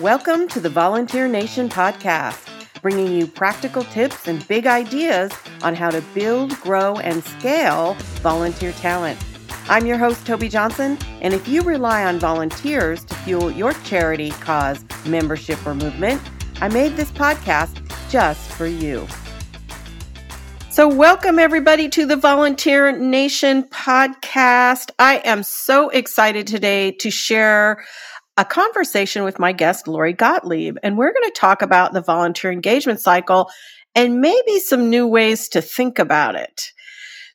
Welcome to the Volunteer Nation podcast, bringing you practical tips and big ideas on how to build, grow, and scale volunteer talent. I'm your host, Tobi Johnson, and if you rely on volunteers to fuel your charity, cause, membership, or movement, I made this podcast just for you. So, welcome everybody to the Volunteer Nation podcast. I am so excited today to share a conversation with my guest, Lori Gotlieb, and we're going to talk about the volunteer engagement cycle and maybe some new ways to think about it.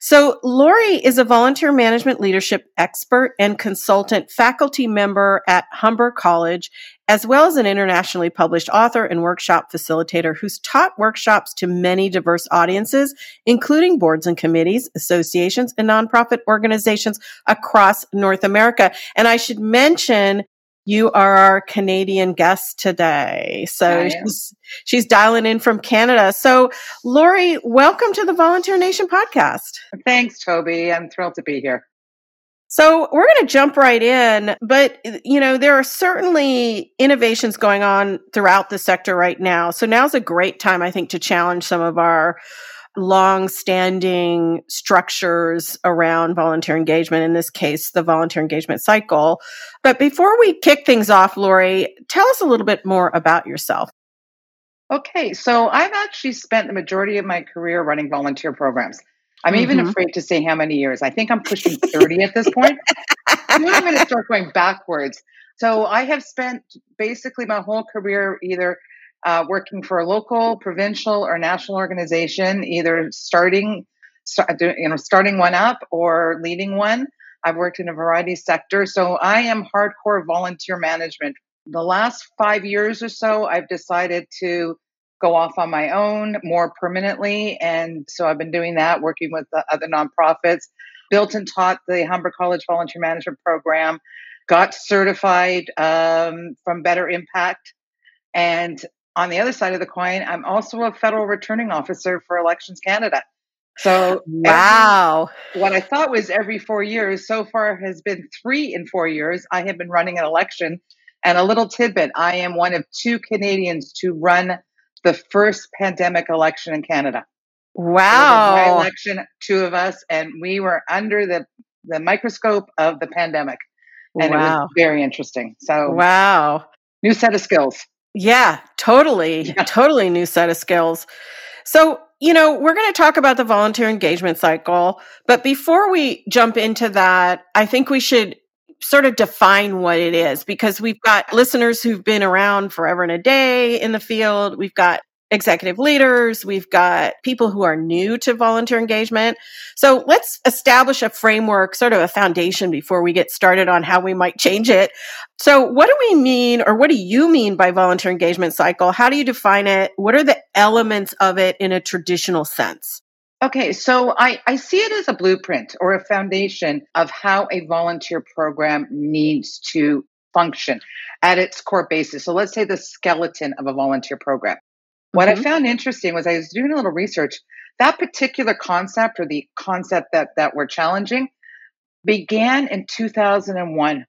So, Lori is a volunteer management leadership expert and consultant faculty member at Humber College, as well as an internationally published author and workshop facilitator who's taught workshops to many diverse audiences, including boards and committees, associations, and nonprofit organizations across North America. And I should mention you are our Canadian guest today. So she's, she's dialing in from Canada. So Lori, welcome to the Volunteer Nation podcast. Thanks, Tobi. I'm thrilled to be here. So we're going to jump right in, but you know, there are certainly innovations going on throughout the sector right now. So now's a great time, I think, to challenge some of our long standing structures around volunteer engagement, in this case, the volunteer engagement cycle. But before we kick things off, Lori, tell us a little bit more about yourself. Okay, so I've actually spent the majority of my career running volunteer programs. I'm mm-hmm. even afraid to say how many years. I think I'm pushing 30 at this point. I'm going to start going backwards. So I have spent basically my whole career either uh, working for a local, provincial, or national organization, either starting, start, you know, starting one up or leading one. I've worked in a variety of sectors, so I am hardcore volunteer management. The last five years or so, I've decided to go off on my own more permanently, and so I've been doing that, working with other nonprofits. Built and taught the Humber College Volunteer Management Program, got certified um, from Better Impact, and on the other side of the coin, I'm also a federal returning officer for Elections Canada. So, wow. Every, what I thought was every four years so far has been three in four years. I have been running an election. And a little tidbit I am one of two Canadians to run the first pandemic election in Canada. Wow. My election, two of us, and we were under the, the microscope of the pandemic. And wow. it was very interesting. So, wow. New set of skills. Yeah, totally. Yeah. Totally new set of skills. So, you know, we're going to talk about the volunteer engagement cycle, but before we jump into that, I think we should sort of define what it is because we've got listeners who've been around forever and a day in the field. We've got executive leaders. We've got people who are new to volunteer engagement. So let's establish a framework, sort of a foundation before we get started on how we might change it. So what do we mean or what do you mean by volunteer engagement cycle? How do you define it? What are the elements of it in a traditional sense? Okay, so I, I see it as a blueprint or a foundation of how a volunteer program needs to function at its core basis. So let's say the skeleton of a volunteer program. What mm-hmm. I found interesting was I was doing a little research. That particular concept or the concept that that we're challenging began in 2001.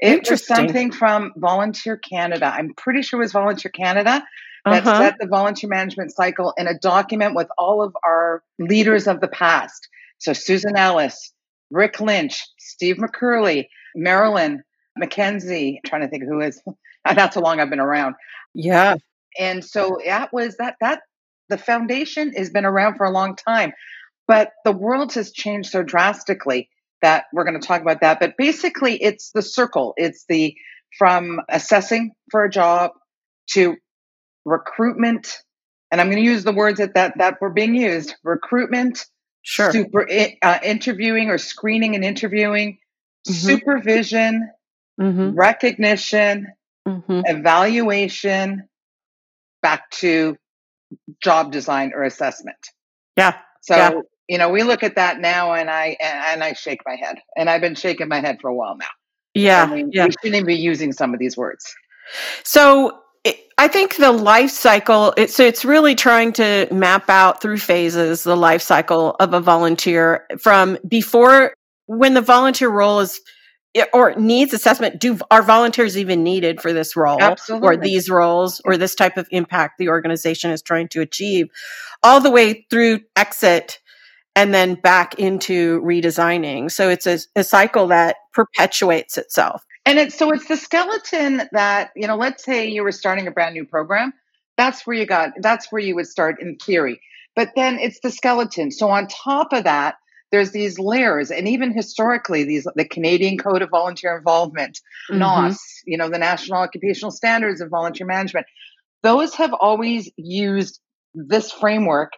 It was something from Volunteer Canada. I'm pretty sure it was Volunteer Canada that uh-huh. set the volunteer management cycle in a document with all of our leaders of the past. So Susan Ellis, Rick Lynch, Steve McCurley, Marilyn MacKenzie. I'm trying to think who is. That's how long I've been around. Yeah and so that was that that the foundation has been around for a long time but the world has changed so drastically that we're going to talk about that but basically it's the circle it's the from assessing for a job to recruitment and i'm going to use the words that that, that were being used recruitment sure super uh, interviewing or screening and interviewing mm-hmm. supervision mm-hmm. recognition mm-hmm. evaluation back to job design or assessment. Yeah. So, yeah. you know, we look at that now and I and I shake my head. And I've been shaking my head for a while now. Yeah. I mean, yeah. we shouldn't even be using some of these words. So I think the life cycle, it's, so it's really trying to map out through phases the life cycle of a volunteer from before when the volunteer role is or needs assessment. Do are volunteers even needed for this role? Absolutely. or these roles? Or this type of impact the organization is trying to achieve? All the way through exit and then back into redesigning. So it's a, a cycle that perpetuates itself. And it's so it's the skeleton that you know let's say you were starting a brand new program. That's where you got that's where you would start in theory. But then it's the skeleton. So on top of that there's these layers and even historically these the canadian code of volunteer involvement mm-hmm. nos you know the national occupational standards of volunteer management those have always used this framework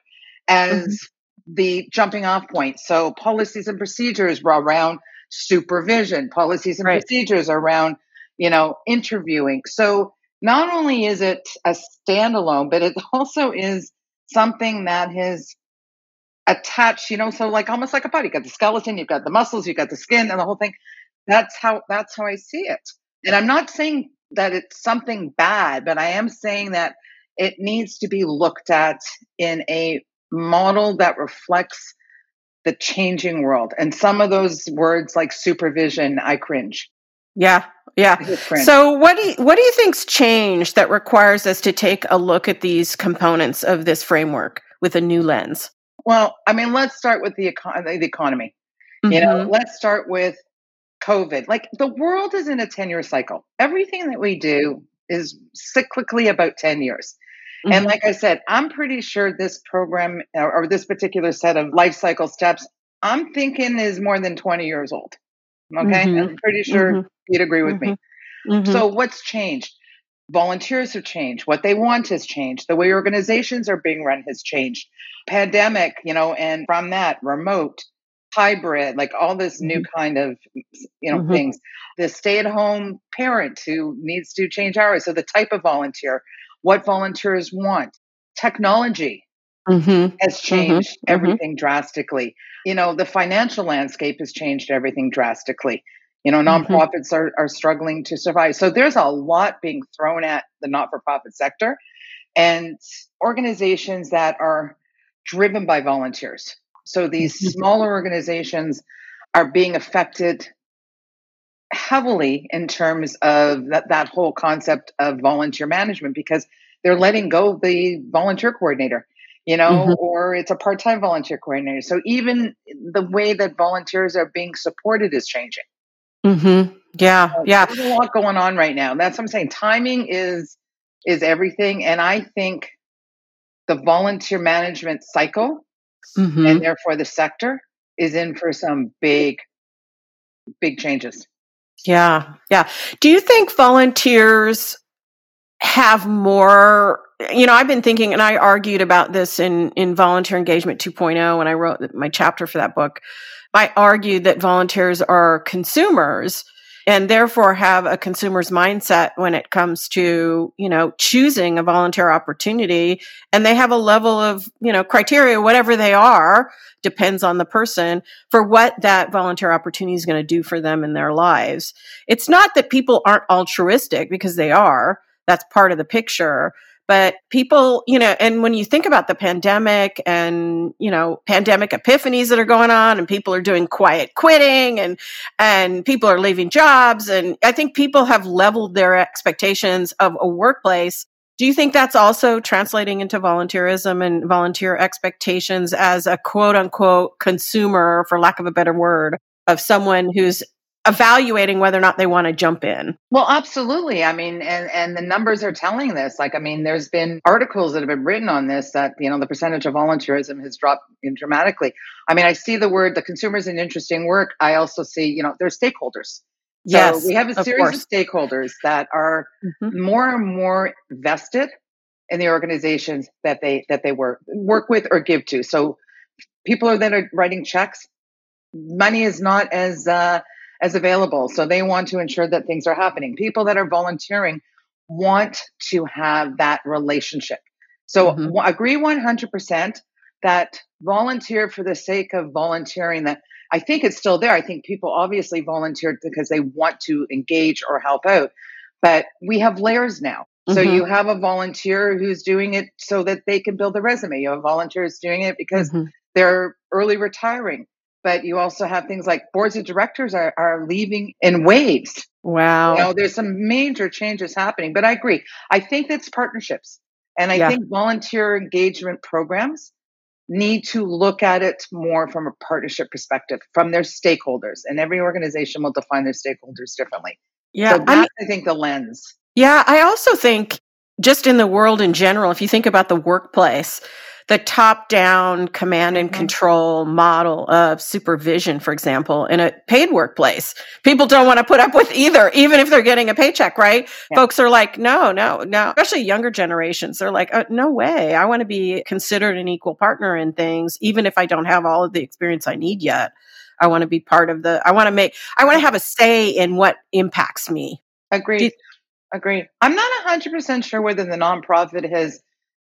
as mm-hmm. the jumping off point so policies and procedures were around supervision policies and right. procedures around you know interviewing so not only is it a standalone but it also is something that has attached, you know, so like almost like a body. You've got the skeleton, you've got the muscles, you've got the skin and the whole thing. That's how that's how I see it. And I'm not saying that it's something bad, but I am saying that it needs to be looked at in a model that reflects the changing world. And some of those words like supervision, I cringe. Yeah, yeah. So what do you, what do you think's changed that requires us to take a look at these components of this framework with a new lens? Well, I mean, let's start with the, econ- the economy. Mm-hmm. You know, mm-hmm. let's start with COVID. Like the world is in a 10 year cycle. Everything that we do is cyclically about 10 years. Mm-hmm. And like I said, I'm pretty sure this program or, or this particular set of life cycle steps, I'm thinking is more than 20 years old. Okay. Mm-hmm. I'm pretty sure mm-hmm. you'd agree with me. Mm-hmm. So what's changed? Volunteers have changed. What they want has changed. The way organizations are being run has changed. Pandemic, you know, and from that, remote, hybrid, like all this new mm-hmm. kind of, you know, mm-hmm. things. The stay at home parent who needs to change hours. So the type of volunteer, what volunteers want, technology mm-hmm. has mm-hmm. changed mm-hmm. everything drastically. You know, the financial landscape has changed everything drastically. You know, mm-hmm. nonprofits mm-hmm. are, are struggling to survive. So there's a lot being thrown at the not for profit sector and organizations that are driven by volunteers. So these mm-hmm. smaller organizations are being affected heavily in terms of that, that whole concept of volunteer management because they're letting go of the volunteer coordinator you know, mm-hmm. or it's a part time volunteer coordinator. So even the way that volunteers are being supported is changing. Mm-hmm. Yeah, uh, yeah. There's a lot going on right now. That's what I'm saying. Timing is is everything, and I think the volunteer management cycle, mm-hmm. and therefore the sector, is in for some big, big changes. Yeah, yeah. Do you think volunteers have more you know i've been thinking and i argued about this in in volunteer engagement 2.0 when i wrote my chapter for that book I argue that volunteers are consumers and therefore have a consumer's mindset when it comes to, you know, choosing a volunteer opportunity. And they have a level of, you know, criteria, whatever they are, depends on the person for what that volunteer opportunity is going to do for them in their lives. It's not that people aren't altruistic because they are. That's part of the picture but people, you know, and when you think about the pandemic and, you know, pandemic epiphanies that are going on and people are doing quiet quitting and, and people are leaving jobs. And I think people have leveled their expectations of a workplace. Do you think that's also translating into volunteerism and volunteer expectations as a quote unquote consumer, for lack of a better word, of someone who's evaluating whether or not they want to jump in. Well, absolutely. I mean, and and the numbers are telling this. Like, I mean, there's been articles that have been written on this that you know the percentage of volunteerism has dropped dramatically. I mean, I see the word the consumers in interesting work. I also see you know there's stakeholders. So yes, we have a series of, of stakeholders that are mm-hmm. more and more vested in the organizations that they that they work work with or give to. So people are then writing checks. Money is not as uh, as available. So they want to ensure that things are happening. People that are volunteering want to have that relationship. So mm-hmm. agree 100% that volunteer for the sake of volunteering that I think it's still there. I think people obviously volunteered because they want to engage or help out. But we have layers now. So mm-hmm. you have a volunteer who's doing it so that they can build a resume. You have volunteers doing it because mm-hmm. they're early retiring but you also have things like boards of directors are, are leaving in waves. Wow. You know, there's some major changes happening, but I agree. I think it's partnerships. And I yeah. think volunteer engagement programs need to look at it more from a partnership perspective from their stakeholders. And every organization will define their stakeholders differently. Yeah. So I, I think the lens. Yeah. I also think just in the world in general, if you think about the workplace, the top down command and mm-hmm. control model of supervision, for example, in a paid workplace. People don't want to put up with either, even if they're getting a paycheck, right? Yeah. Folks are like, no, no, no, especially younger generations. They're like, oh, no way. I want to be considered an equal partner in things, even if I don't have all of the experience I need yet. I want to be part of the, I want to make, I want to have a say in what impacts me. Agreed. Agreed. I'm not 100% sure whether the nonprofit has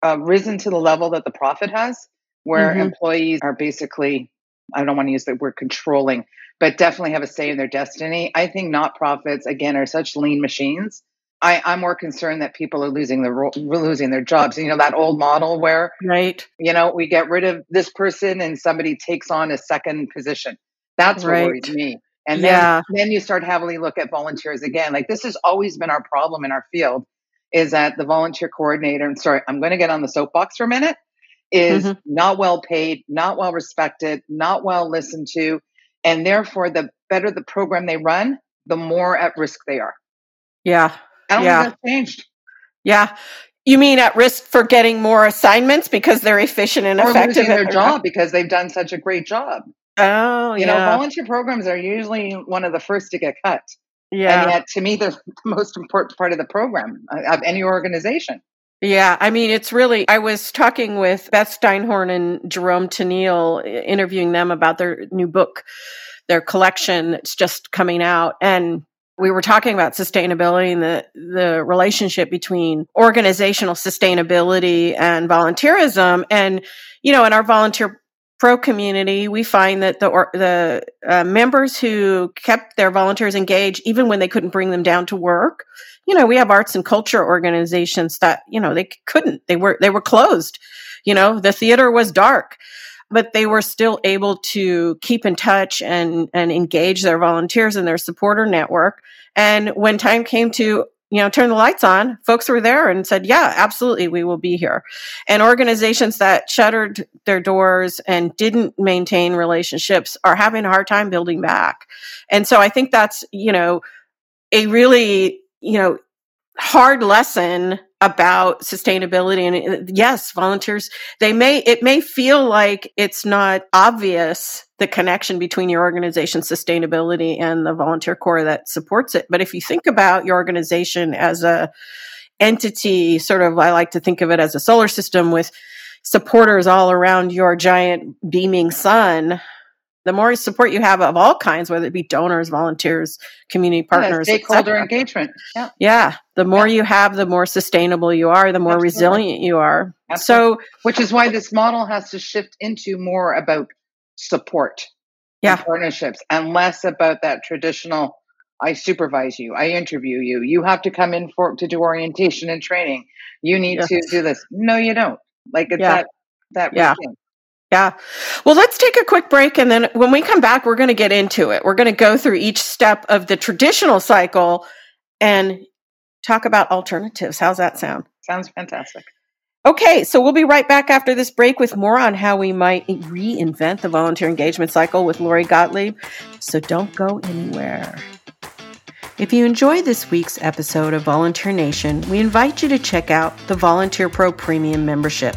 uh, risen to the level that the profit has, where mm-hmm. employees are basically, I don't want to use the word controlling, but definitely have a say in their destiny. I think not profits, again, are such lean machines. I, I'm more concerned that people are losing their losing their jobs. You know that old model where, right? You know, we get rid of this person and somebody takes on a second position. That's what worries me. And then, then you start heavily look at volunteers again. Like this has always been our problem in our field is that the volunteer coordinator, and sorry, I'm going to get on the soapbox for a minute, is mm-hmm. not well paid, not well respected, not well listened to. And therefore, the better the program they run, the more at risk they are. Yeah. I don't yeah. think that's changed. Yeah. You mean at risk for getting more assignments because they're efficient and or effective losing their job because they've done such a great job. Oh, you yeah. know, volunteer programs are usually one of the first to get cut. Yeah. And yet, to me, they're the most important part of the program uh, of any organization. Yeah, I mean, it's really. I was talking with Beth Steinhorn and Jerome Tennille, interviewing them about their new book, their collection that's just coming out. And we were talking about sustainability and the, the relationship between organizational sustainability and volunteerism. And, you know, in our volunteer pro community, we find that the or, the uh, members who kept their volunteers engaged, even when they couldn't bring them down to work, you know, we have arts and culture organizations that you know they couldn't, they were they were closed. You know, the theater was dark, but they were still able to keep in touch and and engage their volunteers and their supporter network. And when time came to you know, turn the lights on, folks were there and said, yeah, absolutely, we will be here. And organizations that shuttered their doors and didn't maintain relationships are having a hard time building back. And so I think that's, you know, a really, you know, hard lesson about sustainability and uh, yes volunteers they may it may feel like it's not obvious the connection between your organization's sustainability and the volunteer corps that supports it but if you think about your organization as a entity sort of i like to think of it as a solar system with supporters all around your giant beaming sun the more support you have of all kinds, whether it be donors, volunteers, community partners, yeah, stakeholder engagement. Yeah. Yeah. The more yeah. you have, the more sustainable you are, the more Absolutely. resilient you are. Absolutely. So, which is why this model has to shift into more about support, yeah, partnerships, and less about that traditional. I supervise you. I interview you. You have to come in for to do orientation and training. You need yes. to do this. No, you don't. Like it's that that yeah. Routine. Yeah. Well, let's take a quick break. And then when we come back, we're going to get into it. We're going to go through each step of the traditional cycle and talk about alternatives. How's that sound? Sounds fantastic. Okay, so we'll be right back after this break with more on how we might reinvent the volunteer engagement cycle with Lori Gotlieb. So don't go anywhere. If you enjoyed this week's episode of Volunteer Nation, we invite you to check out the Volunteer Pro Premium membership.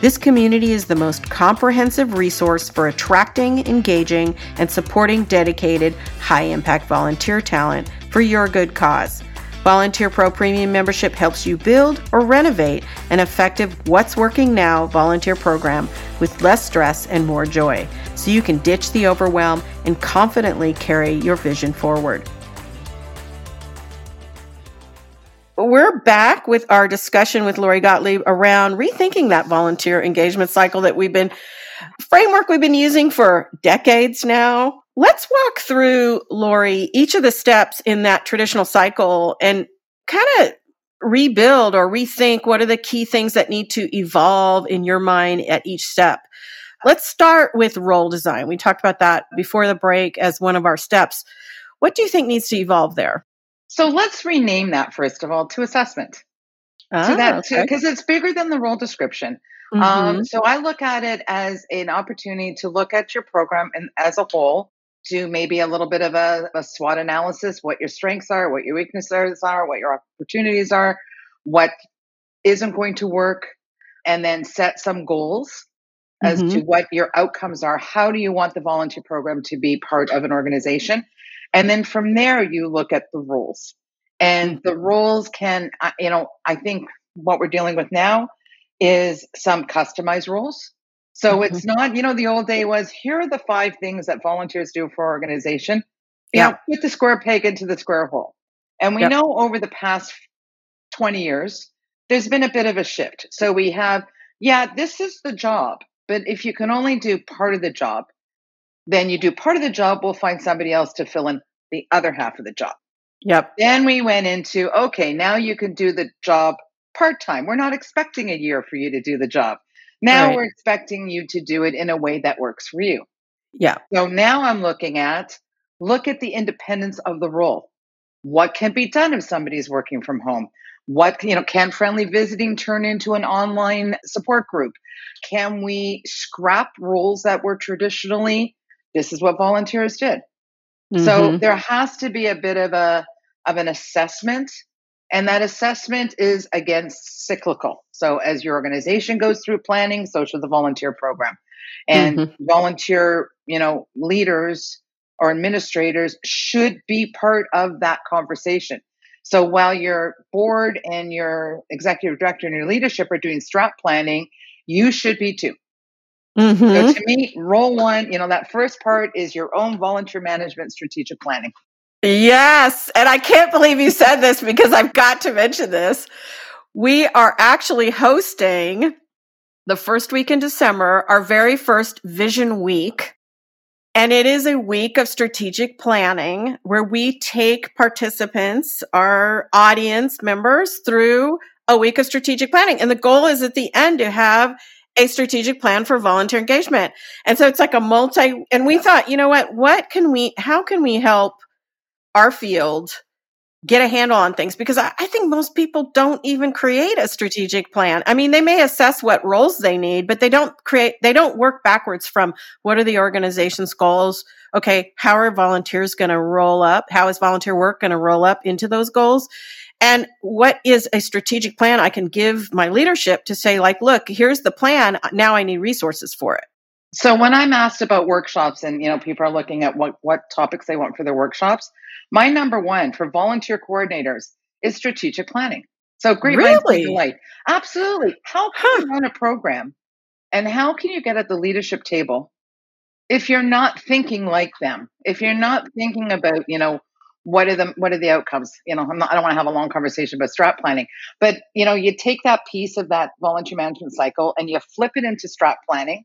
This community is the most comprehensive resource for attracting, engaging, and supporting dedicated, high impact volunteer talent for your good cause. Volunteer Pro Premium membership helps you build or renovate an effective What's Working Now volunteer program with less stress and more joy, so you can ditch the overwhelm and confidently carry your vision forward. We're back with our discussion with Lori Gotlieb around rethinking that volunteer engagement cycle that we've been framework we've been using for decades now. Let's walk through Lori each of the steps in that traditional cycle and kind of rebuild or rethink what are the key things that need to evolve in your mind at each step. let's start with role design. We talked about that before the break as one of our steps. What do you think needs to evolve there? So let's rename that first of all to assessment. Ah, so that because okay. it's bigger than the role description. Um, mm-hmm. Um, so I look at it as an opportunity to look at your program and as a whole, do maybe a little bit of a, a SWOT analysis, what your strengths are, what your weaknesses are, what your opportunities are, what isn't going to work, and then set some goals as mm-hmm. to what your outcomes are. How do you want the volunteer program to be part of an organization? And then from there, you look at the rules. And mm-hmm. the rules can, you know, I think what we're dealing with now is some customized rules. So mm-hmm. it's not, you know, the old day was here are the five things that volunteers do for our organization. You yeah. know, put the square peg into the square hole. And we yep. know over the past 20 years, there's been a bit of a shift. So we have, yeah, this is the job. But if you can only do part of the job, then you do part of the job, we'll find somebody else to fill in the other half of the job. Yep. Then we went into, okay, now you can do the job part time. We're not expecting a year for you to do the job. Now right. we're expecting you to do it in a way that works for you. Yeah. So now I'm looking at look at the independence of the role. What can be done if somebody's working from home? What, you know, can friendly visiting turn into an online support group? Can we scrap roles that were traditionally, this is what volunteers did. Mm-hmm. So there has to be a bit of a, of an assessment and that assessment is again cyclical. So as your organization goes through planning, so should the volunteer program. And mm-hmm. volunteer, you know, leaders or administrators should be part of that conversation. So while your board and your executive director and your leadership are doing strat planning, you should be too. Mm-hmm. So to me, role one, you know, that first part is your own volunteer management strategic planning. Yes. And I can't believe you said this because I've got to mention this. We are actually hosting the first week in December, our very first Vision Week. And it is a week of strategic planning where we take participants, our audience members, through a week of strategic planning. And the goal is at the end to have a strategic plan for volunteer engagement. And so it's like a multi, and we thought, you know what, what can we, how can we help our field get a handle on things because I, I, think most people don't even create a strategic plan. I mean, they may assess what roles they need, but they don't create, they don't work backwards from what are the organization's goals? Okay, how are volunteers going to roll up? How is volunteer work going to roll up into those goals? And what is a strategic plan I can give my leadership to say, like, look, here's the plan. Now I need resources for it. So when I'm asked about workshops and you know people are looking at what what topics they want for their workshops, my number one for volunteer coordinators is strategic planning. So great really? delight. Absolutely. How can huh. you run a program and how can you get at the leadership table if you're not thinking like them? If you're not thinking about, you know, what are the what are the outcomes? You know, I'm not I don't want to have a long conversation about strat planning, but you know, you take that piece of that volunteer management cycle and you flip it into strat planning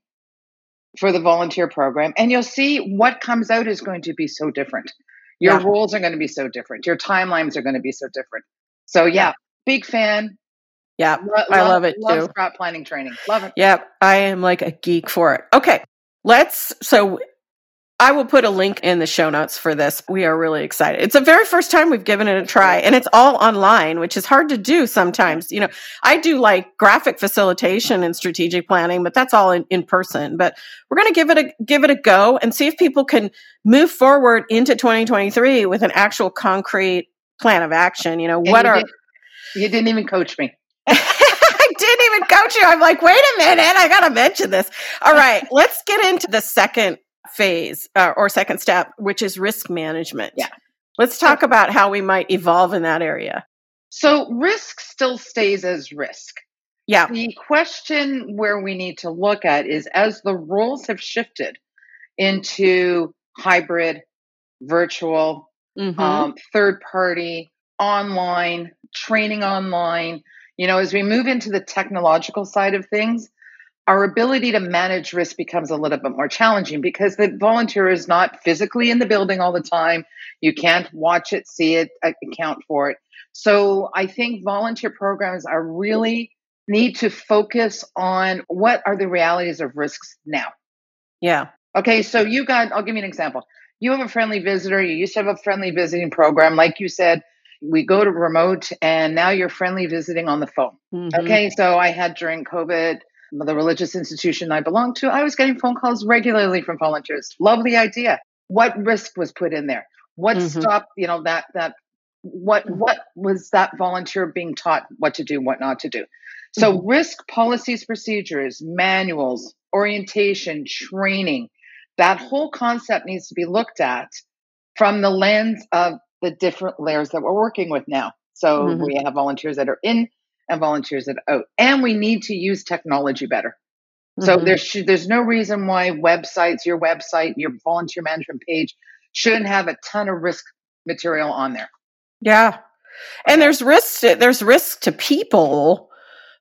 for the volunteer program and you'll see what comes out is going to be so different. Your yeah. roles are going to be so different. Your timelines are going to be so different. So yeah, yeah. big fan. Yeah, Lo- I love, love it love too. Strat planning training. Love it. Yeah, I am like a geek for it. Okay, let's. So I will put a link in the show notes for this. We are really excited. It's the very first time we've given it a try and it's all online, which is hard to do sometimes. You know, I do like graphic facilitation and strategic planning, but that's all in, in person. But we're going to give it a, give it a go and see if people can move forward into 2023 with an actual concrete plan of action. You know, and what you are, did, you didn't even coach me. I didn't even coach you. I'm like, wait a minute, I got to mention this. All right, let's get into the second phase uh, or second step, which is risk management. Yeah. Let's talk so, about how we might evolve in that area. So, risk still stays as risk. Yeah. The question where we need to look at is as the roles have shifted into hybrid, virtual, mm-hmm. um, third party, online, training online, you know, as we move into the technological side of things, our ability to manage risk becomes a little bit more challenging because the volunteer is not physically in the building all the time. You can't watch it, see it, account for it. So I think volunteer programs are really need to focus on what are the realities of risks now. Yeah. Okay, so you got, I'll give you an example. You have a friendly visitor. You used to have a friendly visiting program. Like you said, we go to remote and now you're friendly visiting on the phone. Mm-hmm. Okay, so I had during COVID, the religious institution I belonged to, I was getting phone calls regularly from volunteers. Lovely idea. What risk was put in there? What mm-hmm. stopped, you know, that, that, what, what was that volunteer being taught what to do, what not to do? So mm-hmm. risk policies, procedures, manuals, orientation, training, that whole concept needs to be looked at from the lens of the different layers that we're working with now. So mm-hmm. we have volunteers that are in and volunteers are out, and we need to use technology better. Mm-hmm. So there's there's no reason why websites, your website, your volunteer management page shouldn't have a ton of risk material on there. Yeah, and there's risk. To, there's risk to people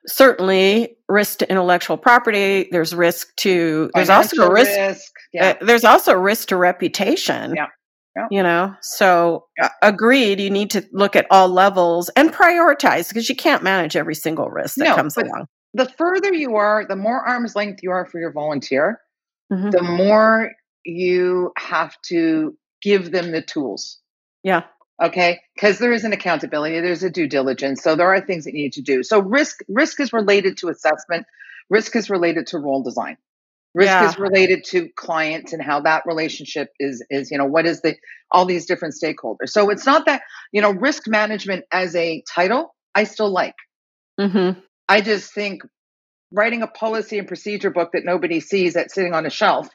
certainly risk to intellectual property there's risk to there's Financial also a risk, risk yeah. uh, there's also risk to reputation yeah. Yeah. you know? So uh, agreed you need to look at all levels and prioritize because you can't manage every single risk that no, comes along. the further you are the more arm's length you are for your volunteer mm-hmm. the more you have to give them the tools. Yeah. Okay? Because there is an accountability there's a due diligence so there are things that you need to do. So risk risk is related to assessment risk is related to role design risk yeah. is related to clients and how that relationship is is you know what is the all these different stakeholders so it's not that you know risk management as a title i still like mm-hmm. i just think writing a policy and procedure book that nobody sees that's sitting on a shelf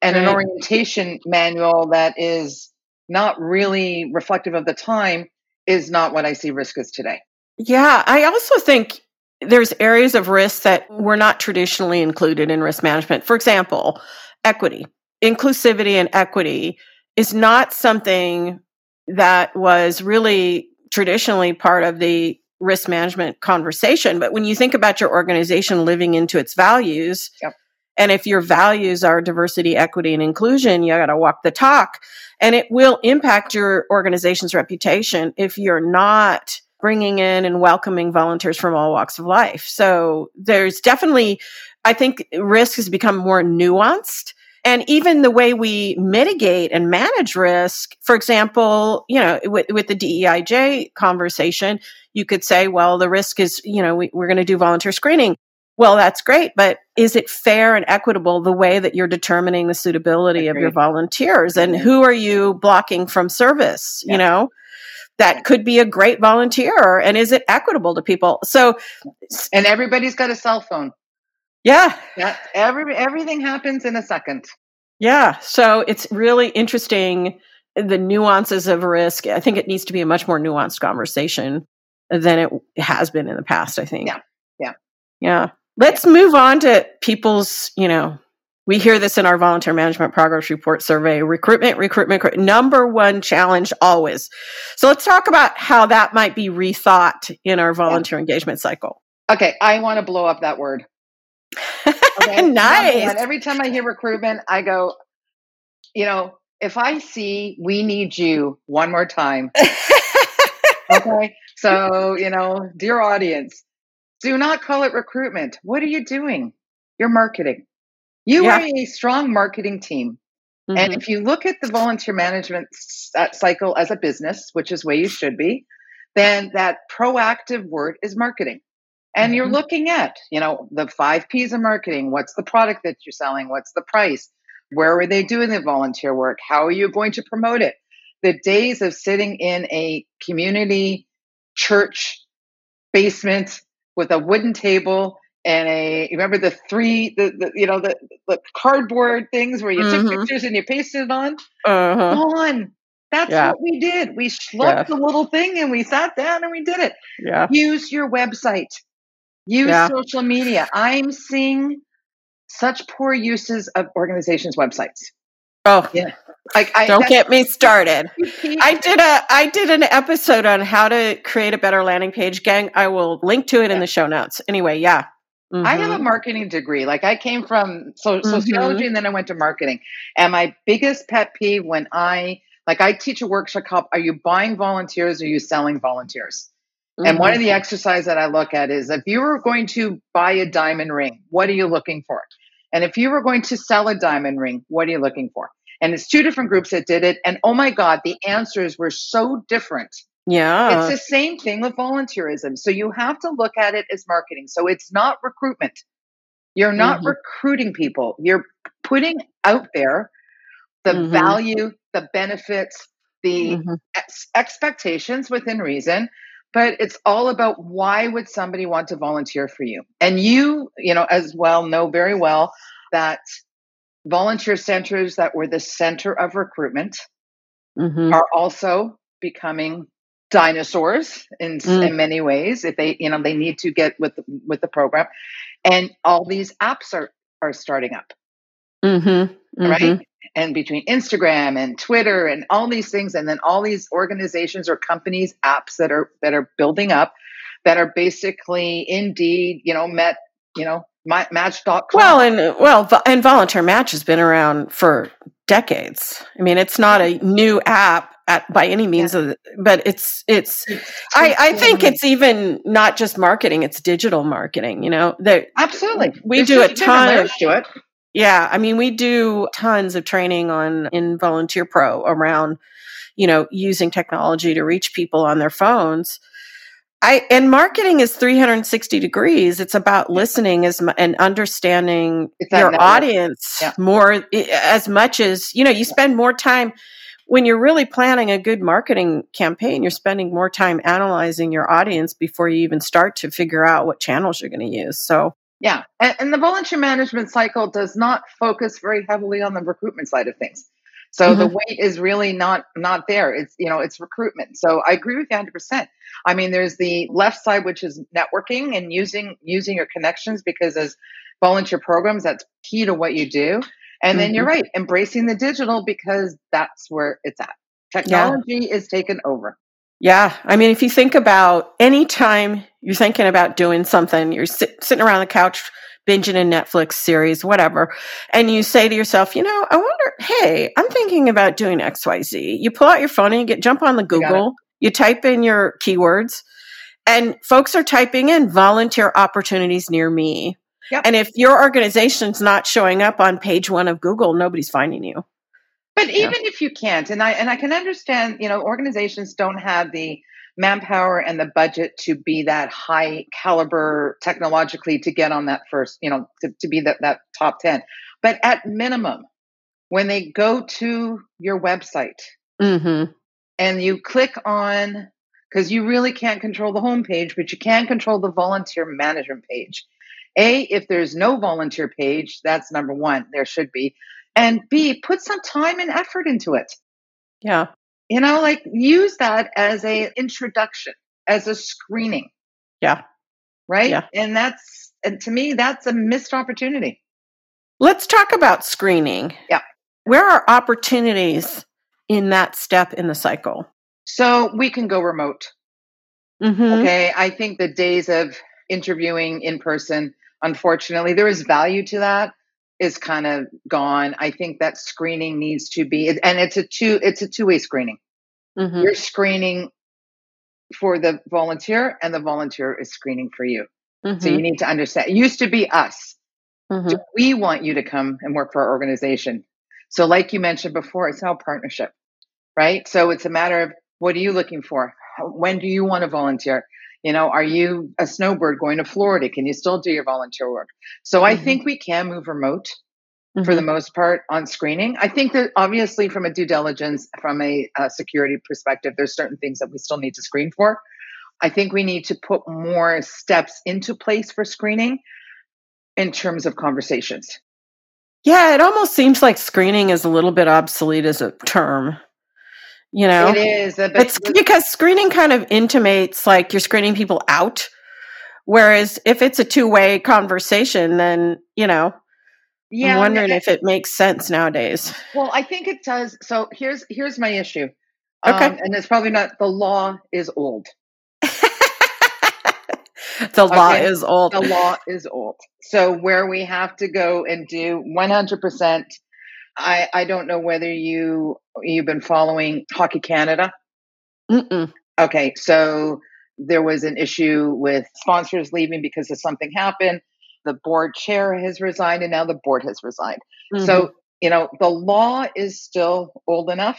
and right. an orientation manual that is not really reflective of the time is not what I see risk as today. Yeah, I also think there's areas of risk that were not traditionally included in risk management. For example, equity, inclusivity and equity is not something that was really traditionally part of the risk management conversation. But when you think about your organization living into its values, yep. and if your values are diversity, equity, and inclusion, you got to walk the talk. And it will impact your organization's reputation if you're not bringing in and welcoming volunteers from all walks of life. So there's definitely, I think risk has become more nuanced. And even the way we mitigate and manage risk, for example, you know, with, with the DEIJ conversation, you could say, well, the risk is, you know, we, we're going to do volunteer screening. Well, that's great, but is it fair and equitable the way that you're determining the suitability of your volunteers and mm-hmm. who are you blocking from service, yeah. you know? That could be a great volunteer and is it equitable to people? So and everybody's got a cell phone. Yeah. Yeah, every everything happens in a second. Yeah, so it's really interesting the nuances of risk. I think it needs to be a much more nuanced conversation than it has been in the past, I think. Yeah. Yeah. Yeah. Let's move on to people's, you know, we hear this in our volunteer management progress report survey recruitment, recruitment, number one challenge always. So let's talk about how that might be rethought in our volunteer yeah. engagement cycle. Okay, I want to blow up that word. Okay? nice. Every time I hear recruitment, I go, you know, if I see we need you one more time. okay. So, you know, dear audience, do not call it recruitment. What are you doing? You're marketing. You yeah. are a strong marketing team. Mm-hmm. And if you look at the volunteer management uh, cycle as a business, which is where you should be, then that proactive word is marketing. And mm-hmm. you're looking at, you know, the five P's of marketing. What's the product that you're selling? What's the price? Where are they doing the volunteer work? How are you going to promote it? The days of sitting in a community church basement with a wooden table and a remember the three the, the you know the, the cardboard things where you mm-hmm. took pictures and you pasted it on uh-huh. on that's yeah. what we did we schlucked yeah. the little thing and we sat down and we did it yeah use your website use yeah. social media i'm seeing such poor uses of organizations websites Oh, yeah. Like, I, don't get me started. I did a I did an episode on how to create a better landing page. Gang, I will link to it yeah. in the show notes. Anyway, yeah. Mm-hmm. I have a mm-hmm. marketing degree. Like I came from so, sociology mm-hmm. and then I went to marketing. And my biggest pet peeve when I like I teach a workshop called Are you buying volunteers or are you selling volunteers? Mm-hmm. And one of the exercises that I look at is if you were going to buy a diamond ring, what are you looking for? And if you were going to sell a diamond ring, what are you looking for? And it's two different groups that did it. And oh my God, the answers were so different. Yeah. It's the same thing with volunteerism. So you have to look at it as marketing. So it's not recruitment. You're not mm-hmm. recruiting people. You're putting out there the mm-hmm. value, the benefits, the mm-hmm. ex- expectations within reason but it's all about why would somebody want to volunteer for you and you you know as well know very well that volunteer centers that were the center of recruitment mm-hmm. are also becoming dinosaurs in, mm. in many ways if they you know they need to get with the, with the program and all these apps are are starting up mm-hmm. Mm-hmm. right and between instagram and twitter and all these things and then all these organizations or companies apps that are that are building up that are basically indeed you know met you know match.com well and well and volunteer match has been around for decades i mean it's not a new app at, by any means yeah. of, but it's it's I, I think it's even not just marketing it's digital marketing you know that absolutely we There's do a ton of to it yeah i mean we do tons of training on in volunteer pro around you know using technology to reach people on their phones I and marketing is 360 degrees. It's about listening as and understanding your network. audience yeah. more as much as you know. You spend more time when you're really planning a good marketing campaign. You're spending more time analyzing your audience before you even start to figure out what channels you're going to use. So yeah, and, and the volunteer management cycle does not focus very heavily on the recruitment side of things. So mm-hmm. the weight is really not not there. It's you know it's recruitment. So I agree with you 100. percent I mean, there's the left side which is networking and using using your connections because as volunteer programs that's key to what you do. And mm-hmm. then you're mm-hmm. right, embracing the digital because that's where it's at. Technology yeah. is taken over. Yeah. I mean, if you think about any time you're thinking about doing something, you're sit, sitting around the couch binging a Netflix series, whatever, and you say to yourself, you know, I wonder, hey, I'm thinking about doing XYZ. You pull out your phone and you get jump on the Google, you, you type in your keywords, and folks are typing in volunteer opportunities near me. Yep. And if your organization's not showing up on page one of Google, nobody's finding you. But even yeah. if you can't, and I and I can understand, you know, organizations don't have the manpower and the budget to be that high caliber technologically to get on that first, you know, to, to be that, that top 10. But at minimum, when they go to your website mm-hmm. and you click on, because you really can't control the homepage, but you can control the volunteer management page. A, if there's no volunteer page, that's number one, there should be. And B, put some time and effort into it. Yeah. You know like use that as a introduction as a screening. Yeah. Right? Yeah. and that's and to me that's a missed opportunity. Let's talk about screening. Yeah. Where are opportunities in that step in the cycle? So we can go remote. Mm-hmm. okay? I think the days of interviewing in person unfortunately there is value to that is kind of gone. I think that screening needs to be, and it's a two, it's a two way screening. Mm-hmm. You're screening for the volunteer, and the volunteer is screening for you. Mm-hmm. So you need to understand. It used to be us. Mm-hmm. we want you to come and work for our organization? So, like you mentioned before, it's now partnership, right? So it's a matter of what are you looking for? When do you want to volunteer? You know, are you a snowbird going to Florida? Can you still do your volunteer work? So mm-hmm. I think we can move remote mm-hmm. for the mm-hmm. most part on screening. I think that obviously from a due diligence, from a, a security perspective, there's certain things that we still need to screen for. I think we need to put more steps into place for screening in terms of conversations. Yeah, it almost seems like screening is a little bit obsolete as a term. You know, it is. It's because screening kind of intimates like you're screening people out. Whereas if it's a two way conversation, then, you know, yeah, I'm wondering if it makes sense nowadays. Well, I think it does. So here's here's my issue. Okay. Um, and it's probably not the law is old. the law okay? is old. The law is old. So where we have to go and do 100% I, I don't know whether you you've been following Hockey Canada. Mm-mm. Okay, so there was an issue with sponsors leaving because of something happened. the board chair has resigned and now the board has resigned. Mm-hmm. So, you know, the law is still old enough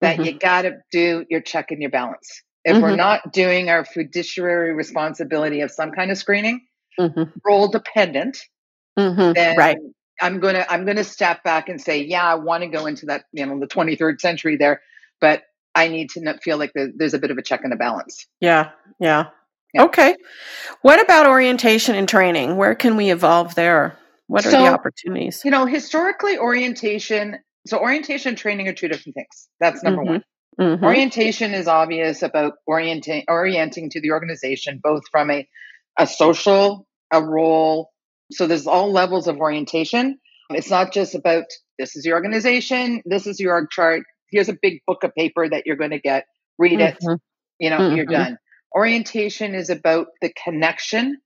that mm-hmm. you got to do your check and your balance. If mm-hmm. we're not doing our fiduciary responsibility of some kind of screening, mm-hmm. role dependent, mm-hmm. then right. I'm gonna I'm gonna step back and say, yeah, I want to go into that, you know, the 23rd century there, but I need to feel like there's a bit of a check and a balance. Yeah, yeah. Yeah. Okay. What about orientation and training? Where can we evolve there? What are so, the opportunities? You know, historically, orientation, so orientation and training are two different things. That's number mm-hmm. one. Mm-hmm. Orientation is obvious about orienting orienting to the organization, both from a a social, a role. So there's all levels of orientation. It's not just about this is your organization, this is your org chart. Here's a big book of paper that you're going to get. Read mm-hmm. it. You know, you're mm-hmm. done. Orientation is about the connection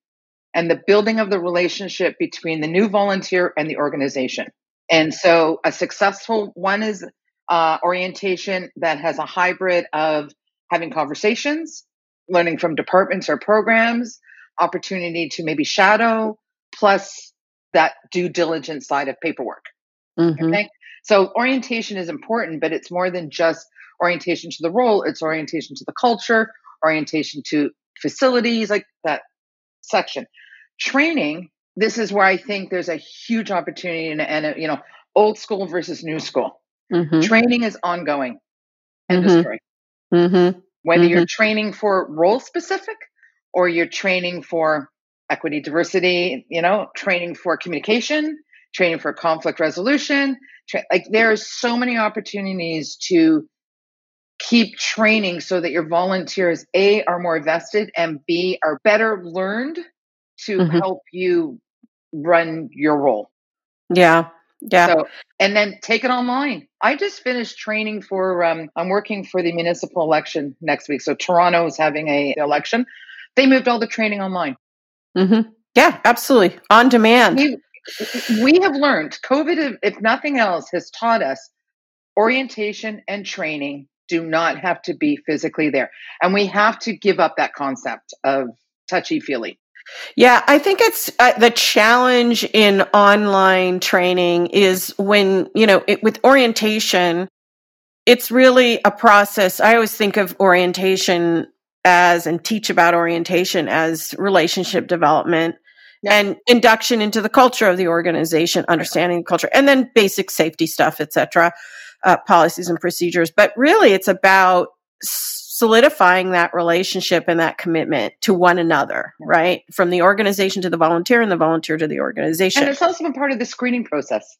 and the building of the relationship between the new volunteer and the organization. And so a successful one is uh, orientation that has a hybrid of having conversations, learning from departments or programs, opportunity to maybe shadow, plus that due diligence side of paperwork. Mm-hmm. Okay. So orientation is important, but it's more than just orientation to the role, it's orientation to the culture, orientation to facilities, like that section. Training, this is where I think there's a huge opportunity and, and you know, old school versus new school. Mm-hmm. Training is ongoing. End mm-hmm. of story. Mm-hmm. Whether you're mm-hmm. training for role specific or you're training for equity, diversity, you know, training for communication, training for conflict resolution. Tra- like there are so many opportunities to keep training so that your volunteers a are more vested and b are better learned to mm-hmm. help you run your role. Yeah. Yeah. So, and then take it online. I just finished training for um, i'm working for the municipal election next week. So toronto is having a election. They moved all the training online mm-hmm. yeah absolutely on demand we, we have learned covid if nothing else has taught us orientation and training do not have to be physically there. And we have to give up that concept of touchy feely. Yeah, I think it's uh, the challenge in online training is when, you know, it, with orientation, it's really a process. I always think of orientation as and teach about orientation as relationship development yeah. and induction into the culture of the organization, understanding the culture, and then basic safety stuff, etc uh, policies and procedures, but really it's about solidifying that relationship and that commitment to one another, right? From the organization to the volunteer and the volunteer to the organization. And it's also been part of the screening process.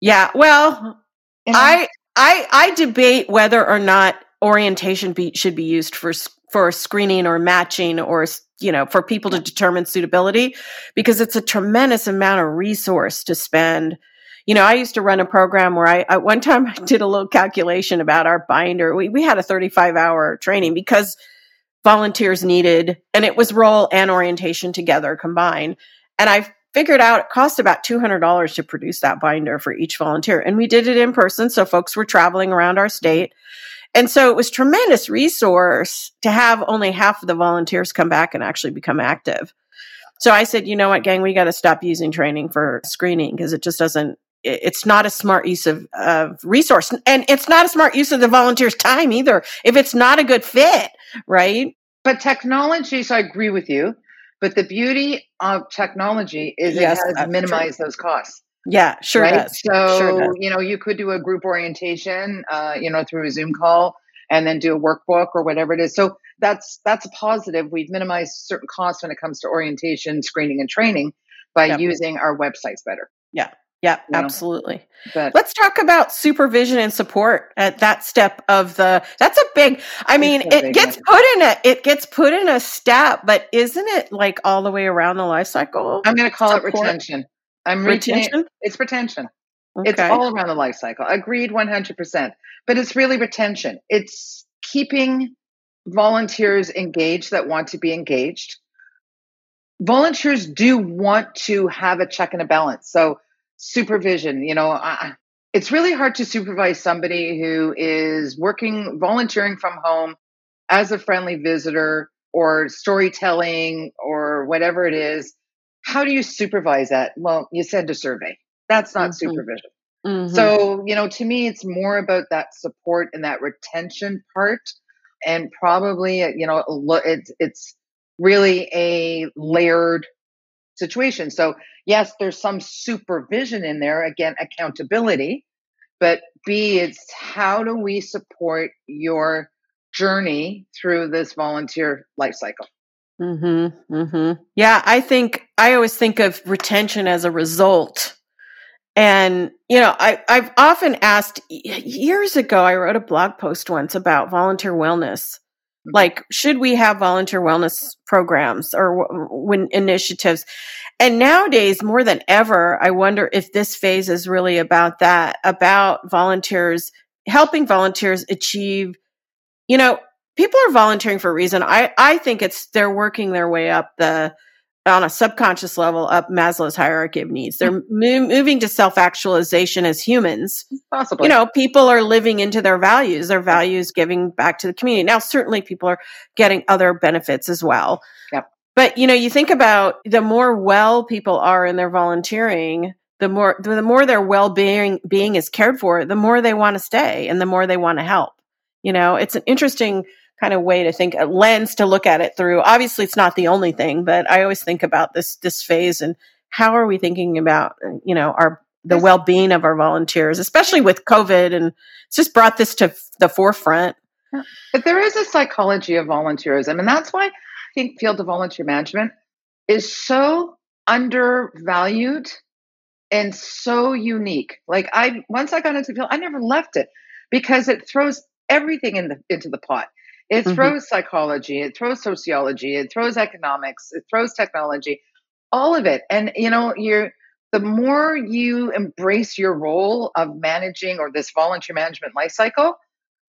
Yeah. Well, I, I, I debate whether or not orientation be, should be used for, for screening or matching or, you know, for people to determine suitability because it's a tremendous amount of resource to spend you know, I used to run a program where I, at one time I did a little calculation about our binder. We, we had a 35 hour training because volunteers needed, and it was role and orientation together combined. And I figured out it cost about $200 to produce that binder for each volunteer. And we did it in person. So folks were traveling around our state. And so it was tremendous resource to have only half of the volunteers come back and actually become active. So I said, you know what, gang, we got to stop using training for screening because it just doesn't it's not a smart use of, of resource and it's not a smart use of the volunteer's time either if it's not a good fit right but technology so i agree with you but the beauty of technology is yes, it has minimized true. those costs yeah sure right? does so sure does. you know you could do a group orientation uh, you know through a zoom call and then do a workbook or whatever it is so that's that's a positive we've minimized certain costs when it comes to orientation screening and training by yep. using our websites better yeah yeah, you absolutely. But Let's talk about supervision and support at that step of the that's a big I mean it gets one. put in a it gets put in a step, but isn't it like all the way around the life cycle? I'm gonna call support? it retention. I'm retention. It's retention. Okay. It's all around the life cycle. Agreed 100%. But it's really retention. It's keeping volunteers engaged that want to be engaged. Volunteers do want to have a check and a balance. So supervision. You know, I, it's really hard to supervise somebody who is working, volunteering from home as a friendly visitor or storytelling or whatever it is. How do you supervise that? Well, you send a survey. That's not mm-hmm. supervision. Mm-hmm. So, you know, to me, it's more about that support and that retention part. And probably, you know, it's, it's really a layered situation. So, yes, there's some supervision in there, again, accountability. But B, it's how do we support your journey through this volunteer life cycle? Mm-hmm, mm-hmm. Yeah, I think I always think of retention as a result. And, you know, I, I've often asked years ago, I wrote a blog post once about volunteer wellness. Mm-hmm. Like, should we have volunteer wellness programs or when initiatives? And nowadays, more than ever, I wonder if this phase is really about that, about volunteers, helping volunteers achieve, you know, people are volunteering for a reason. I, I think it's they're working their way up the on a subconscious level up Maslow's hierarchy of needs. They're mm-hmm. mo- moving to self actualization as humans. Possibly. You know, people are living into their values, their values giving back to the community. Now, certainly people are getting other benefits as well. Yep. But, you know, you think about the more well people are in their volunteering, the more, the more their well being, being is cared for, the more they want to stay and the more they want to help. You know, it's an interesting kind of way to think a lens to look at it through. Obviously, it's not the only thing, but I always think about this this phase and how are we thinking about you know our the well being of our volunteers, especially with COVID, and it's just brought this to the forefront. But there is a psychology of volunteerism, and that's why I think field of volunteer management is so undervalued and so unique. Like I once I got into the field, I never left it because it throws everything in the into the pot. It mm-hmm. throws psychology, it throws sociology, it throws economics, it throws technology, all of it. And you know, you're the more you embrace your role of managing or this volunteer management life cycle,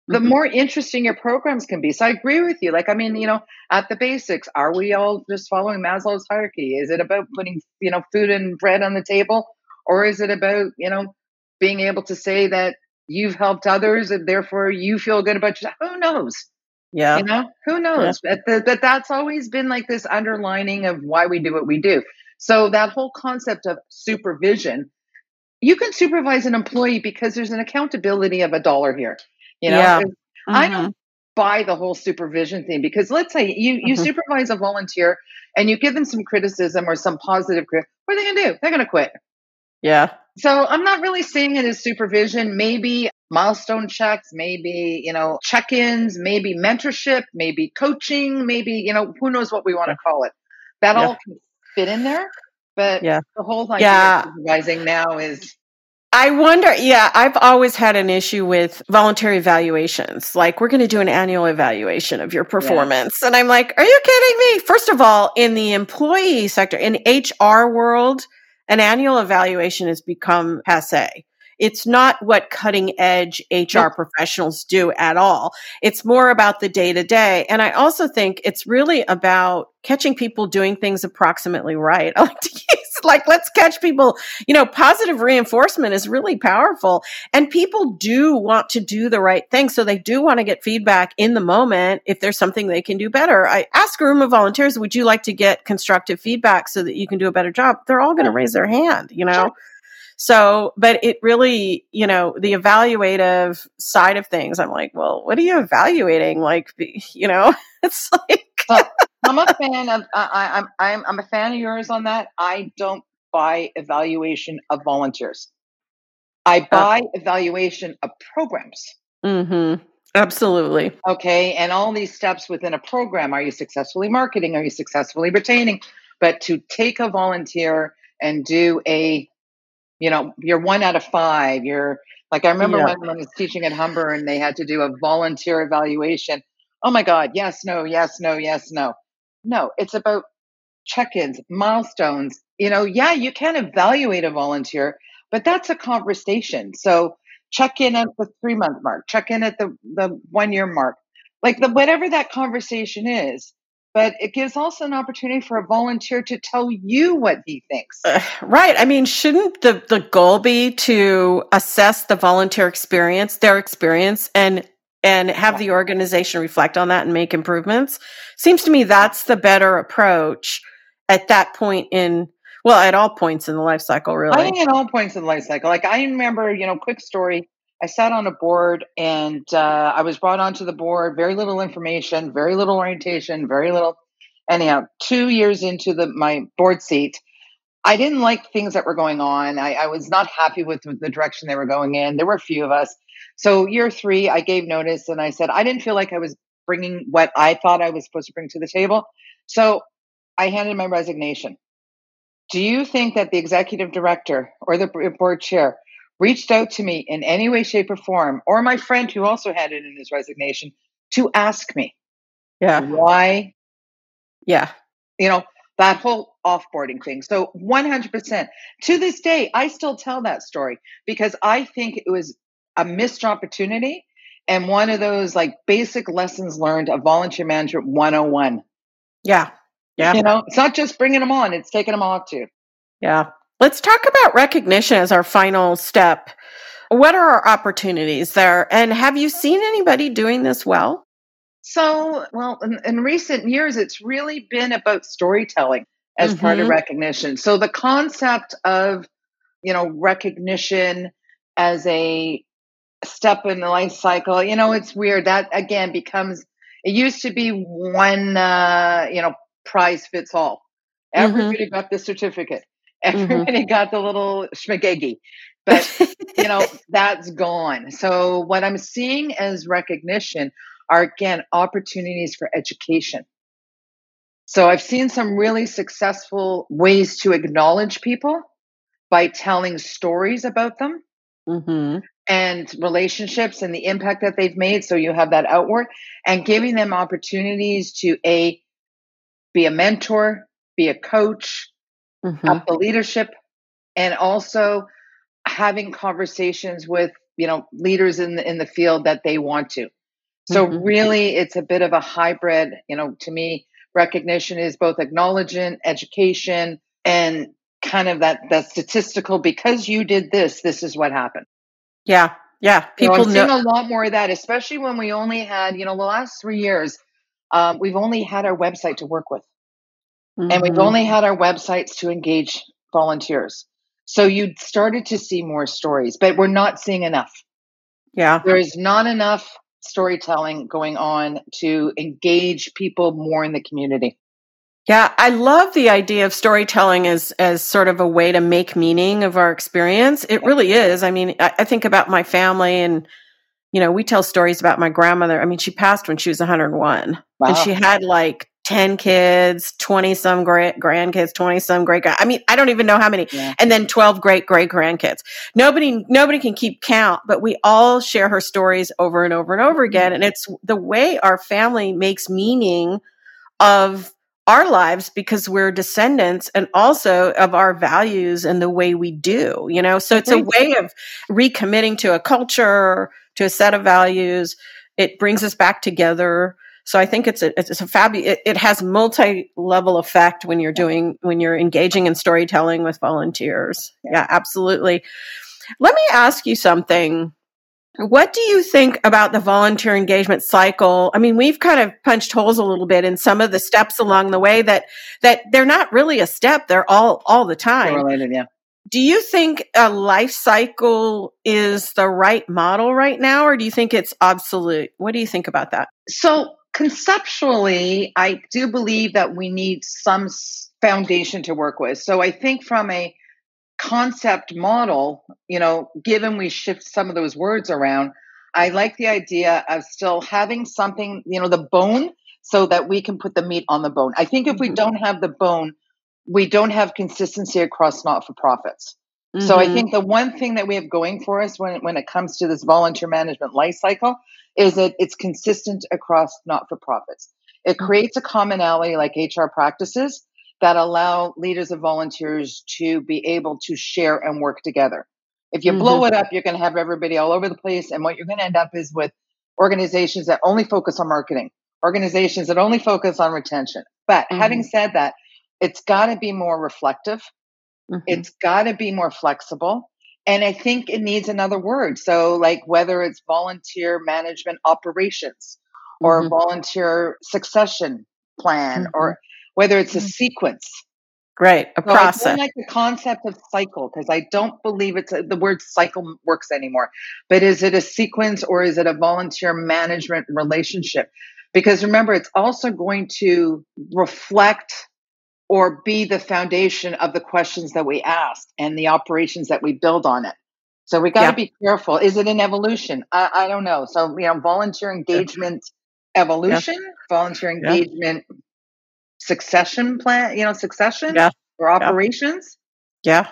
the mm-hmm. more interesting your programs can be. So I agree with you. Like, I mean, you know, at the basics, are we all just following Maslow's hierarchy? Is it about putting, you know, food and bread on the table? Or is it about, you know, being able to say that you've helped others and therefore you feel good about yourself? Who knows? Yeah. You know, who knows? Yeah. But, but that's always been like this underlining of why we do what we do. So that whole concept of supervision, you can supervise an employee because there's an accountability of a dollar here. You know, yeah. mm-hmm. I don't buy the whole supervision thing because let's say you, you mm-hmm. supervise a volunteer and you give them some criticism or some positive, criticism, what are they going to do? They're going to quit. Yeah. So I'm not really seeing it as supervision. Maybe milestone checks, maybe, you know, check-ins, maybe mentorship, maybe coaching, maybe, you know, who knows what we want to call it. That yeah. all can fit in there. But yeah. the whole idea yeah. of supervising now is I wonder, yeah, I've always had an issue with voluntary evaluations. Like, we're going to do an annual evaluation of your performance. Yeah. And I'm like, are you kidding me? First of all, in the employee sector, in HR world, an annual evaluation has become passe. It's not what cutting edge HR professionals do at all. It's more about the day to day. And I also think it's really about catching people doing things approximately right. I like to use like let's catch people you know positive reinforcement is really powerful and people do want to do the right thing so they do want to get feedback in the moment if there's something they can do better i ask a room of volunteers would you like to get constructive feedback so that you can do a better job they're all going to raise their hand you know sure. So, but it really, you know, the evaluative side of things, I'm like, well, what are you evaluating? Like, you know, it's like. well, I'm a fan of, I, I'm, I'm, I'm a fan of yours on that. I don't buy evaluation of volunteers. I buy evaluation of programs. Mm-hmm. Absolutely. Okay. And all these steps within a program. Are you successfully marketing? Are you successfully retaining? But to take a volunteer and do a you know, you're one out of five. You're like, I remember yeah. when, I was teaching at Humber and they had to do a volunteer evaluation. Oh my God, yes, no, yes, no, yes, no. No, it's about check ins, milestones. You know, yeah, you can evaluate a volunteer, but that's a conversation. So check in at the three month mark, check in at the, the one year mark. Like the whatever that conversation is, but it gives also an opportunity for a volunteer to tell you what he thinks. Uh, right. I mean, shouldn't the, the goal be to assess the volunteer experience, their experience, and and have the organization reflect on that and make improvements? Seems to me that's the better approach at that point in Well, at all points in the life cycle, really. I think at all points in the life cycle. Like I remember, you know, quick story. I sat on a board and uh, I was brought onto the board. Very little information, very little orientation, very little. Anyhow, two years into the my board seat, I didn't like things that were going on. I, I was not happy with, with the direction they were going in. There were a few of us. So year three, I gave notice and I said I didn't feel like I was bringing what I thought I was supposed to bring to the table. So I handed my resignation. Do you think that the executive director or the board chair reached out to me in any way, shape, or form, or my friend who also had it in his resignation to ask me, yeah, why? Yeah, you know that whole offboarding thing. So 100%. To this day, I still tell that story because I think it was a missed opportunity and one of those like basic lessons learned of volunteer management 101. Yeah. Yeah. You know, it's not just bringing them on, it's taking them off too. Yeah. Let's talk about recognition as our final step. What are our opportunities there? And have you seen anybody doing this well? So, well, in, in recent years, it's really been about storytelling as mm-hmm. part of mm-hmm. recognition. So the concept of, you know, recognition as a step in the life cycle, you know, it's weird. That again becomes, it used to be one, uh, you know, prize fits all. Mm-hmm. Everybody mm-hmm. got the certificate. Mm-hmm. Everybody mm-hmm. got the little schmagegi. But, you know, that's gone. So what I'm seeing as recognition are again opportunities for education. So I've seen some really successful ways to acknowledge people by telling stories about them mm-hmm. and relationships and the impact that they've made. So you have that outward and giving them opportunities to a be a mentor, be a coach, mm-hmm. up the leadership, and also having conversations with you know leaders in the in the field that they want to. So mm-hmm. really, it's a bit of a hybrid. You know, to me, recognition is both acknowledgement, education, and kind of that that statistical. Because you did this, this is what happened. Yeah, yeah. People you know, know- seeing a lot more of that, especially when we only had, you know, the last three years, um, we've only had our website to work with, mm-hmm. and we've mm-hmm. only had our websites to engage volunteers. So you started to see more stories, but we're not seeing enough. Yeah, there is not enough storytelling going on to engage people more in the community. Yeah, I love the idea of storytelling as as sort of a way to make meaning of our experience. It really is. I mean, I, I think about my family and you know, we tell stories about my grandmother. I mean, she passed when she was 101 wow. and she had like 10 kids, 20 some great grandkids, 20 some great, grandkids. I mean, I don't even know how many. Yeah. And then 12 great great grandkids. Nobody, nobody can keep count, but we all share her stories over and over and over mm-hmm. again. And it's the way our family makes meaning of our lives because we're descendants and also of our values and the way we do, you know? So it's a way of recommitting to a culture, to a set of values. It brings us back together so I think it's a it's a fabulous. It, it, has multi level effect when you're doing when you're engaging in storytelling with volunteers. Yeah. yeah, absolutely. Let me ask you something. What do you think about the volunteer engagement cycle? I mean, we've kind of punched holes a little bit in some of the steps along the way that that they're not really a step; they're all all the time. Related, yeah. Do you think a life cycle is the right model right now, or do you think it's obsolete? What do you think about that? So conceptually, I do believe that we need some foundation to work with. So I think from a concept model, you know, given we shift some of those words around, I like the idea of still having something, you know, the bone so that we can put the meat on the bone. I think if we mm-hmm. don't have the bone, we don't have consistency across not for profits. Mm-hmm. So I mm-hmm. think the one thing that we have going for us when, when it comes to this volunteer management life cycle is that it's consistent across not for profits. It mm-hmm. creates a commonality like HR practices that allow leaders of volunteers to be able to share and work together. If you mm-hmm. blow it up, you're going to have everybody all over the place. And what you're going to end up is with organizations that only focus on marketing, organizations that only focus on retention. But mm-hmm. having said that, it's got to be more reflective. Mm-hmm. It's got to be more flexible. And I think it needs another word. So, like whether it's volunteer management operations or mm-hmm. volunteer succession plan mm-hmm. or whether it's a mm-hmm. sequence. Right, a so process. I don't like the concept of cycle because I don't believe it's a, the word cycle works anymore. But is it a sequence or is it a volunteer management relationship? Because remember, it's also going to reflect or be the foundation of the questions that we ask and the operations that we build on it. So we got to yeah. be careful. Is it an evolution? I, I, don't know. So you know, volunteer engagement yeah. evolution, yeah. volunteer engagement succession plan. You know, succession or operations. Yeah,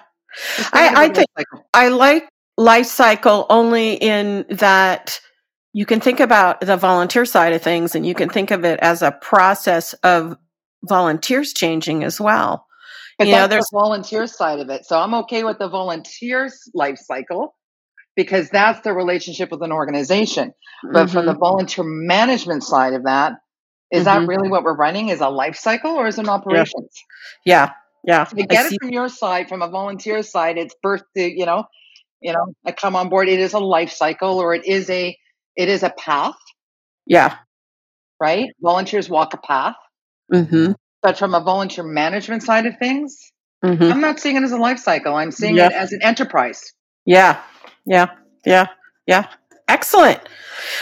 I, I think I like life cycle only in that you can think about the volunteer side of things, and you can think of it as a process of volunteers changing as well. But you know, there's the volunteer side of it. So I'm okay with the volunteer's life cycle because that's the relationship with an organization. But mm-hmm. from the mm-hmm. volunteer management side of that, is mm-hmm. that really what we're running? Is a life cycle or is it an operations? Yeah. Yeah. So get it from your side, from a volunteer side, it's birth to, you know, you know, I come on board, it is a life cycle or it is a it is a path. Yeah. Right? Volunteers walk a path. Mm-hmm. But from a volunteer management side of things, mm-hmm. I'm not seeing it as a life cycle. I'm seeing yeah. it as an enterprise. Yeah. Yeah. Yeah. Yeah. Excellent.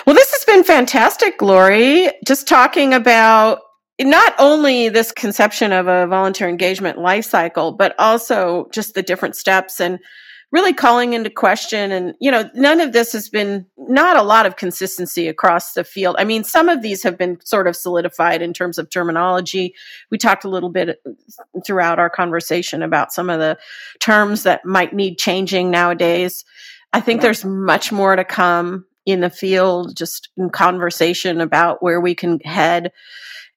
Well, this has been fantastic, Lori. Just talking about not only this conception of a volunteer engagement life cycle, but also just the different steps and really calling into question. And you know none of this has been not a lot of consistency across the field. I mean some of these have been sort of solidified in terms of terminology. We talked a little bit throughout our conversation about some of the terms that might need changing nowadays. I think there's much more to come in the field just in conversation about where we can head.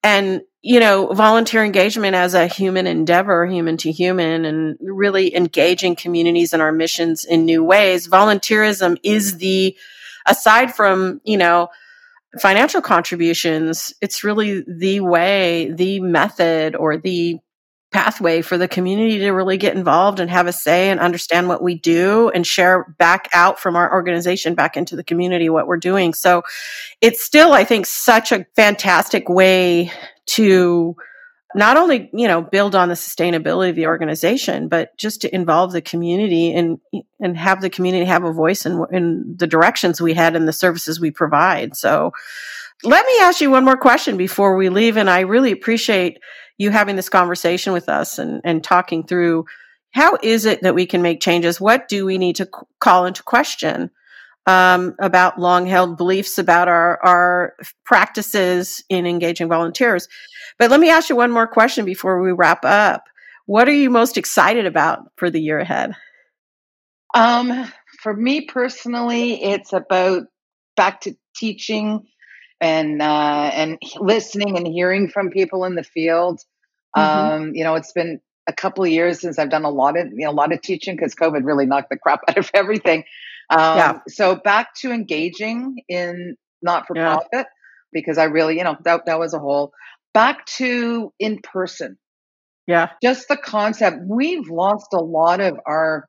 And you know volunteer engagement as a human endeavor human to human and really engaging communities in our missions in new ways volunteerism is the aside from you know financial contributions it's really the way the method or the pathway for the community to really get involved and have a say and understand what we do and share back out from our organization back into the community what we're doing. So it's still, I think, such a fantastic way to not only you know build on the sustainability of the organization but just to involve the community and and have the community have a voice in, in the directions we had and the services we provide so let me ask you one more question before we leave and i really appreciate you having this conversation with us and, and talking through how is it that we can make changes? What do we need to call into question um, about long held beliefs about our, our practices in engaging volunteers? But let me ask you one more question before we wrap up. What are you most excited about for the year ahead? Um, for me personally, it's about back to teaching and uh, and listening and hearing from people in the field. Mm-hmm. Um, you know, it's been a couple of years since I've done a lot of you know a lot of teaching because COVID really knocked the crap out of everything. Um, yeah. So back to engaging in not for profit yeah. because I really you know that that was a whole. Back to in person. Yeah. Just the concept. We've lost a lot of our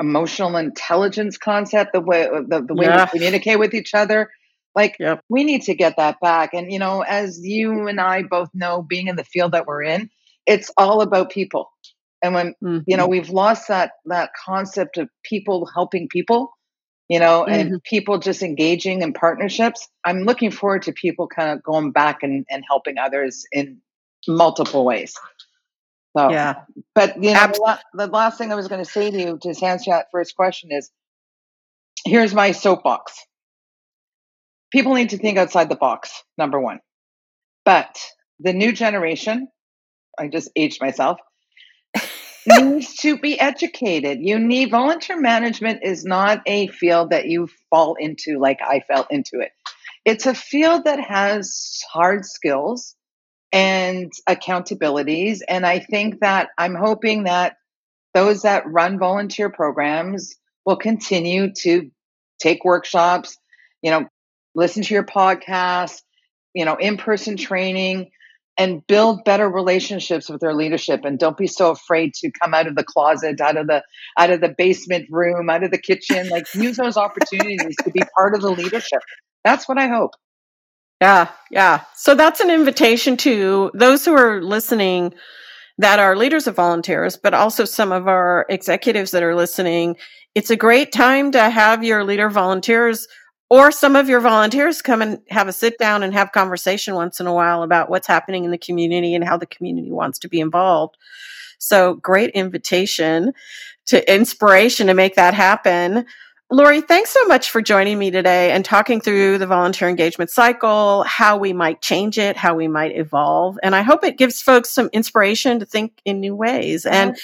emotional intelligence concept, the way the, the way yeah. we communicate with each other. Like yep. we need to get that back. And you know, as you and I both know, being in the field that we're in, it's all about people. And when mm-hmm. you know mm-hmm. we've lost that that concept of people helping people, you know, mm-hmm. and people just engaging in partnerships, I'm looking forward to people kind of going back and, and helping others in multiple ways. So, yeah. But you know, the last thing I was going to say to you to answer that first question is, here's my soapbox people need to think outside the box, number one. But the new generation, I just aged myself, needs to be educated. You need volunteer management is not a field that you fall into like I fell into it. It's a field that has hard skills and accountabilities. And I think that I'm hoping that those that run volunteer programs will continue to take workshops, you know, listen to your podcast, you know, in person training, and build better relationships with their leadership. And don't be so afraid to come out of the closet, out of the out of the basement room, out of the kitchen. Like use those opportunities to be part of the leadership. That's what I hope. Yeah, yeah. So that's an invitation to those who are listening that are leaders of volunteers, but also some of our executives that are listening, it's a great time to have your leader volunteers or some of your volunteers come and have a sit down and have conversation once in a while about what's happening in the community and how the community wants to be involved. So great invitation to inspiration to make that happen. Lori, thanks so much for joining me today and talking through the volunteer engagement cycle, how we might change it, how we might evolve. And I hope it gives folks some inspiration to think in new ways. And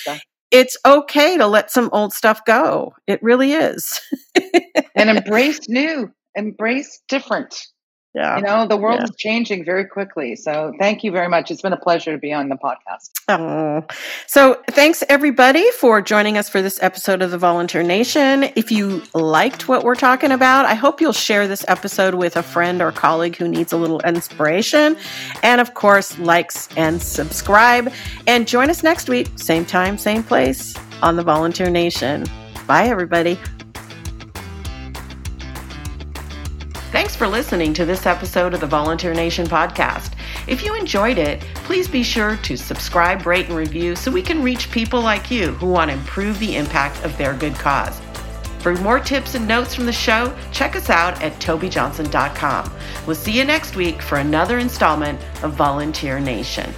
it's okay to let some old stuff go. It really is. and embrace new, embrace different. Yeah. You know, the world yeah. is changing very quickly. So thank you very much. It's been a pleasure to be on the podcast. Oh. So thanks everybody for joining us for this episode of the Volunteer Nation. If you liked what we're talking about, I hope you'll share this episode with a friend or colleague who needs a little inspiration. And of course, likes and subscribe. And join us next week, same time, same place on the Volunteer Nation. Bye everybody. Thanks for listening to this episode of the Volunteer Nation podcast. If you enjoyed it, please be sure to subscribe, rate, and review so we can reach people like you who want to improve the impact of their good cause. For more tips and notes from the show, check us out at tobijohnson.com. We'll see you next week for another installment of Volunteer Nation.